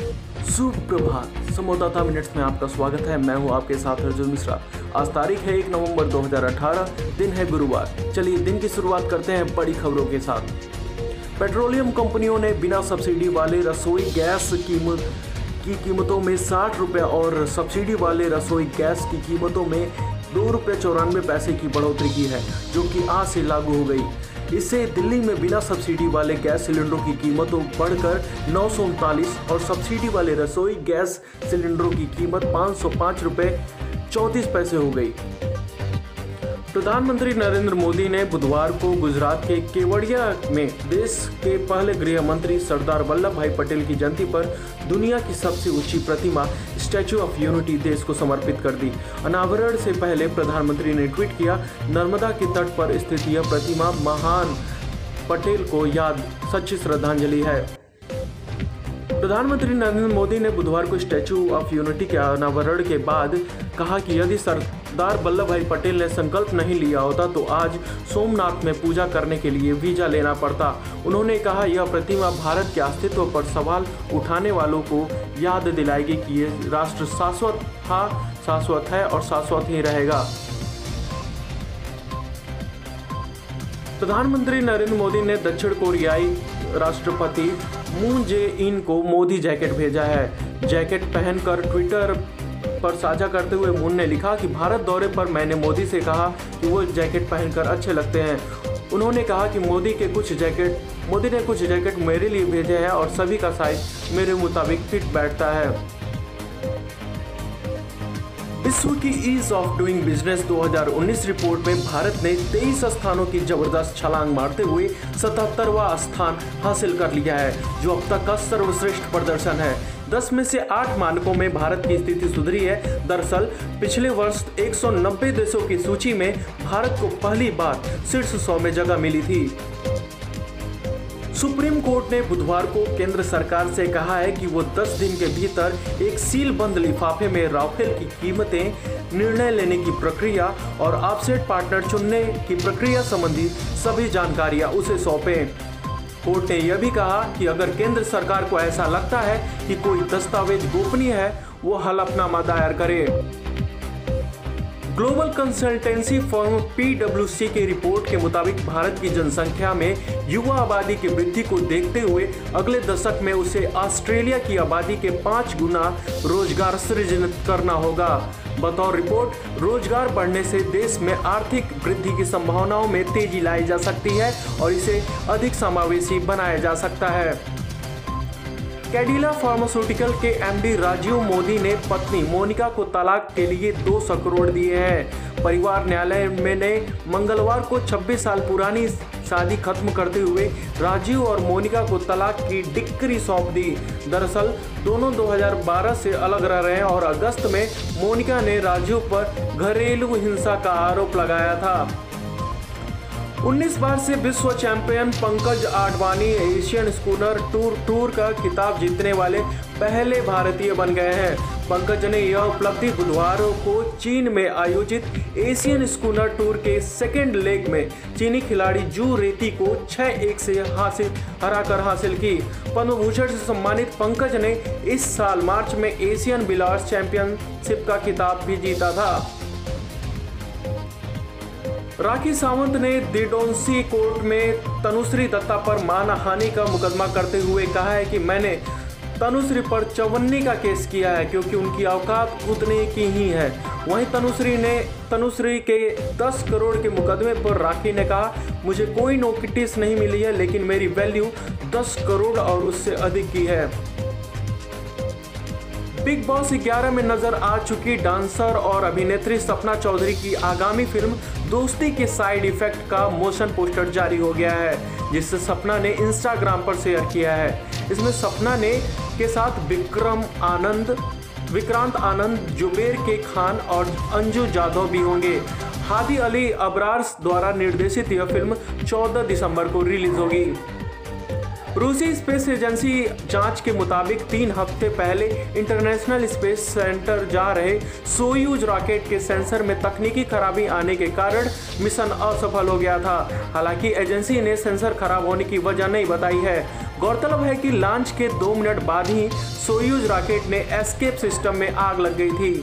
सुप्रभात। संवाददाता मिनट्स में आपका स्वागत है। मैं हूँ आपके साथ अर्जुन मिश्रा। आज तारीख है एक नवंबर 2018 दिन है गुरुवार। चलिए दिन की शुरुआत करते हैं बड़ी खबरों के साथ। पेट्रोलियम कंपनियों ने बिना सब्सिडी वाले रसोई गैस कीमत की कीमतों में साठ रुपये और सब्सिडी वाले रसोई गैस की कीमतों में दो रुपये चौरानवे पैसे की बढ़ोतरी की है, जो कि आज से लागू हो गई। इससे दिल्ली में बिना सब्सिडी वाले गैस सिलेंडरों की कीमतों बढ़कर नौ सौ उनतालीस और सब्सिडी वाले रसोई गैस सिलेंडरों की कीमत पाँच सौ चौंतीस पैसे हो गई। प्रधानमंत्री नरेंद्र मोदी ने बुधवार को गुजरात के केवड़िया में देश के पहले गृह मंत्री सरदार वल्लभ भाई पटेल की जयंती पर दुनिया की सबसे ऊँची प्रतिमा स्टैचू ऑफ़ यूनिटी देश को समर्पित कर दी। अनावरण से पहले प्रधानमंत्री ने ट्वीट किया, नर्मदा के तट पर स्थित यह प्रतिमा महान पटेल को याद, सच्ची श्रद्धांजलि है। प्रधानमंत्री नरेंद्र मोदी ने बुधवार को स्टैचू ऑफ़ यूनिटी के अनावरण के बाद कहा कि यदि सरदार वल्लभ भाई पटेल ने संकल्प नहीं लिया होता तो आज सोमनाथ में पूजा करने के लिए वीज़ा लेना पड़ता। उन्होंने कहा, यह प्रतिमा भारत के अस्तित्व पर सवाल उठाने वालों को याद दिलाएगी कि ये राष्ट्र शाश्वत था, शाश्वत है और शाश्वत ही रहेगा। प्रधानमंत्री नरेंद्र मोदी ने दक्षिण कोरियाई राष्ट्रपति मून जे इन को मोदी जैकेट भेजा है। जैकेट पहनकर ट्विटर पर साझा करते हुए मून ने लिखा कि भारत दौरे पर मैंने मोदी से कहा कि वो जैकेट पहनकर अच्छे लगते हैं। उन्होंने कहा कि मोदी के कुछ जैकेट, मोदी ने कुछ जैकेट मेरे लिए भेजे हैं और सभी का साइज़ मेरे मुताबिक फिट बैठता है। विश्व की ease of doing business 2019 report में भारत ने 23 स्थानों की ज़बरदस्त छलांग मारते हुए 77वां स्थान हासिल कर लिया है, जो अब तक का सर्वश्रेष्ठ प्रदर्शन है। 10 में से आठ मानकों में भारत की स्थिति सुधरी है। दरअसल, पिछले वर्ष 190 देशों की सूची में भारत को पहली बार शीर्ष सौ में जगह मिली थी। सुप्रीम कोर्ट ने बुधवार को केंद्र सरकार से कहा है कि वो 10 दिन के भीतर एक सील बंद लिफाफे में राफेल की कीमतें, निर्णय लेने की प्रक्रिया और ऑफसेट पार्टनर चुनने की प्रक्रिया संबंधी सभी जानकारियाँ उसे सौंपें। कोर्ट ने यह भी कहा कि अगर केंद्र सरकार को ऐसा लगता है कि कोई दस्तावेज़ गोपनीय है, वो हलफनामा दायर करे। ग्लोबल कंसल्टेंसी फर्म पीडब्ल्यूसी की रिपोर्ट के मुताबिक भारत की जनसंख्या में युवा आबादी की वृद्धि को देखते हुए अगले दशक में उसे ऑस्ट्रेलिया की आबादी के पाँच गुना रोज़गार सृजन करना होगा। बतौर रिपोर्ट, रोज़गार बढ़ने से देश में आर्थिक वृद्धि की संभावनाओं में तेज़ी लाई जा सकती है और इसे अधिक समावेशी बनाया जा सकता है। कैडिला फार्मास्यूटिकल के एमडी राजीव मोदी ने पत्नी मोनिका को तलाक के लिए 200 करोड़ दिए हैं। परिवार न्यायालय में ने मंगलवार को 26 साल पुरानी शादी खत्म करते हुए राजीव और मोनिका को तलाक की डिक्री सौंप दी। दरअसल, दोनों 2012 से अलग रह रहे हैं और अगस्त में मोनिका ने राजीव पर घरेलू हिंसा का आरोप लगाया था। 19 बार से विश्व champion Pankaj Advani Asian snooker tour tour का खिताब जीतने वाले पहले भारतीय बन गए हैं। पंकज ने यह उपलब्धि बुधवार को चीन में आयोजित एशियन स्कूनर टूर के सेकेंड लेग में चीनी खिलाड़ी जू रेती को 6-1 से हासिल, हराकर हासिल की। पद्म भूषण से सम्मानित पंकज ने इस साल मार्च में एशियन बिलार्स चैंपियनशिप का खिताब भी जीता था। राखी सावंत ने दिडोंसी कोर्ट में तनुश्री दत्ता पर मानहानि का मुकदमा करते हुए कहा है कि मैंने तनुश्री पर चवन्नी का केस किया है, क्योंकि उनकी औकात उतने की ही है। वहीं तनुश्री ने, तनुश्री के 10 करोड़ के मुकदमे पर राखी ने कहा, मुझे कोई नोटिस नहीं मिली है, लेकिन मेरी वैल्यू 10 करोड़ और उससे अधिक की है। बिग बॉस 11 में नज़र आ चुकी डांसर और अभिनेत्री सपना चौधरी की आगामी फ़िल्म दोस्ती के साइड इफ़ेक्ट का मोशन पोस्टर जारी हो गया है, जिसे सपना ने इंस्टाग्राम पर शेयर किया है। इसमें सपना ने के साथ विक्रम आनंद, विक्रांत आनंद, जुबेर के खान और अंजू जाधव भी होंगे। हादी अली अबरार द्वारा निर्देशित यह फ़िल्म 14 दिसंबर को रिलीज़ होगी। रूसी स्पेस एजेंसी जाँच के मुताबिक तीन हफ़्ते पहले इंटरनेशनल स्पेस सेंटर जा रहे सोयूज रॉकेट के सेंसर में तकनीकी खराबी आने के कारण मिशन असफल हो गया था। हालाँकि एजेंसी ने सेंसर खराब होने की वजह नहीं बताई है। गौरतलब है कि लॉन्च के दो मिनट बाद ही सोयूज रॉकेट ने एस्केप सिस्टम में आग लग गई थी।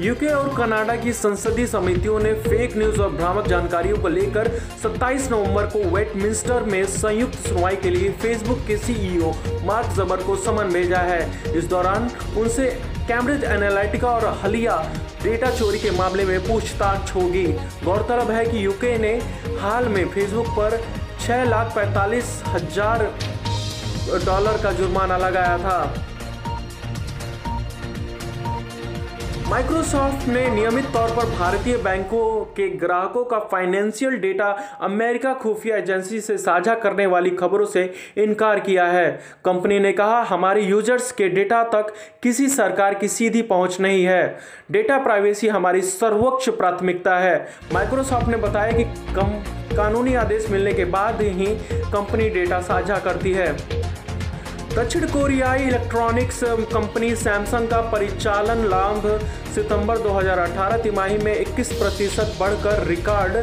यूके और कनाडा की संसदीय समितियों ने फेक न्यूज़ और भ्रामक जानकारियों को लेकर 27 नवंबर को वेटमिंस्टर में संयुक्त सुनवाई के लिए फेसबुक के सीईओ मार्क जबर को समन भेजा है। इस दौरान उनसे कैम्ब्रिज एनालिटिका और हलिया डेटा चोरी के मामले में पूछताछ होगी। गौरतलब है कि यूके ने हाल में फेसबुक पर छह लाख पैंतालीस हज़ार डॉलर का जुर्माना लगाया था। माइक्रोसॉफ्ट ने नियमित तौर पर भारतीय बैंकों के ग्राहकों का फाइनेंशियल डेटा अमेरिका खुफिया एजेंसी से साझा करने वाली खबरों से इनकार किया है। कंपनी ने कहा, हमारे यूज़र्स के डेटा तक किसी सरकार की सीधी पहुँच नहीं है। डेटा प्राइवेसी हमारी सर्वोच्च प्राथमिकता है। माइक्रोसॉफ्ट ने बताया कि कम कानूनी आदेश मिलने के बाद ही कंपनी डेटा साझा करती है। दक्षिण कोरियाई इलेक्ट्रॉनिक्स कंपनी सैमसंग का परिचालन लाभ सितंबर 2018 तिमाही में 21 प्रतिशत बढ़कर रिकॉर्ड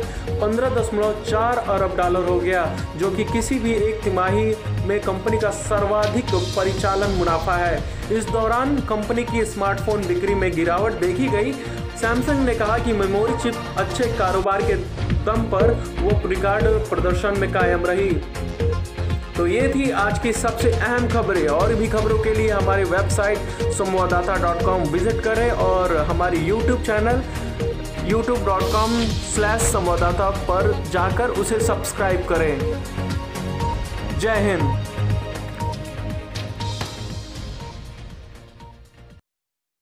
15.4 अरब डॉलर हो गया, जो कि किसी भी एक तिमाही में कंपनी का सर्वाधिक परिचालन मुनाफा है। इस दौरान कंपनी की स्मार्टफ़ोन बिक्री में गिरावट देखी गई। सैमसंग ने कहा कि मेमोरी चिप अच्छे कारोबार के दम पर वो रिकॉर्ड प्रदर्शन में कायम रही। तो ये थी आज की सबसे अहम खबरें। और भी खबरों के लिए हमारी वेबसाइट संवाददाता डॉट कॉम विज़िट करें और हमारी YouTube channel YouTube dot com slash संवाददाता पर जाकर उसे सब्सक्राइब करें। जय हिंद।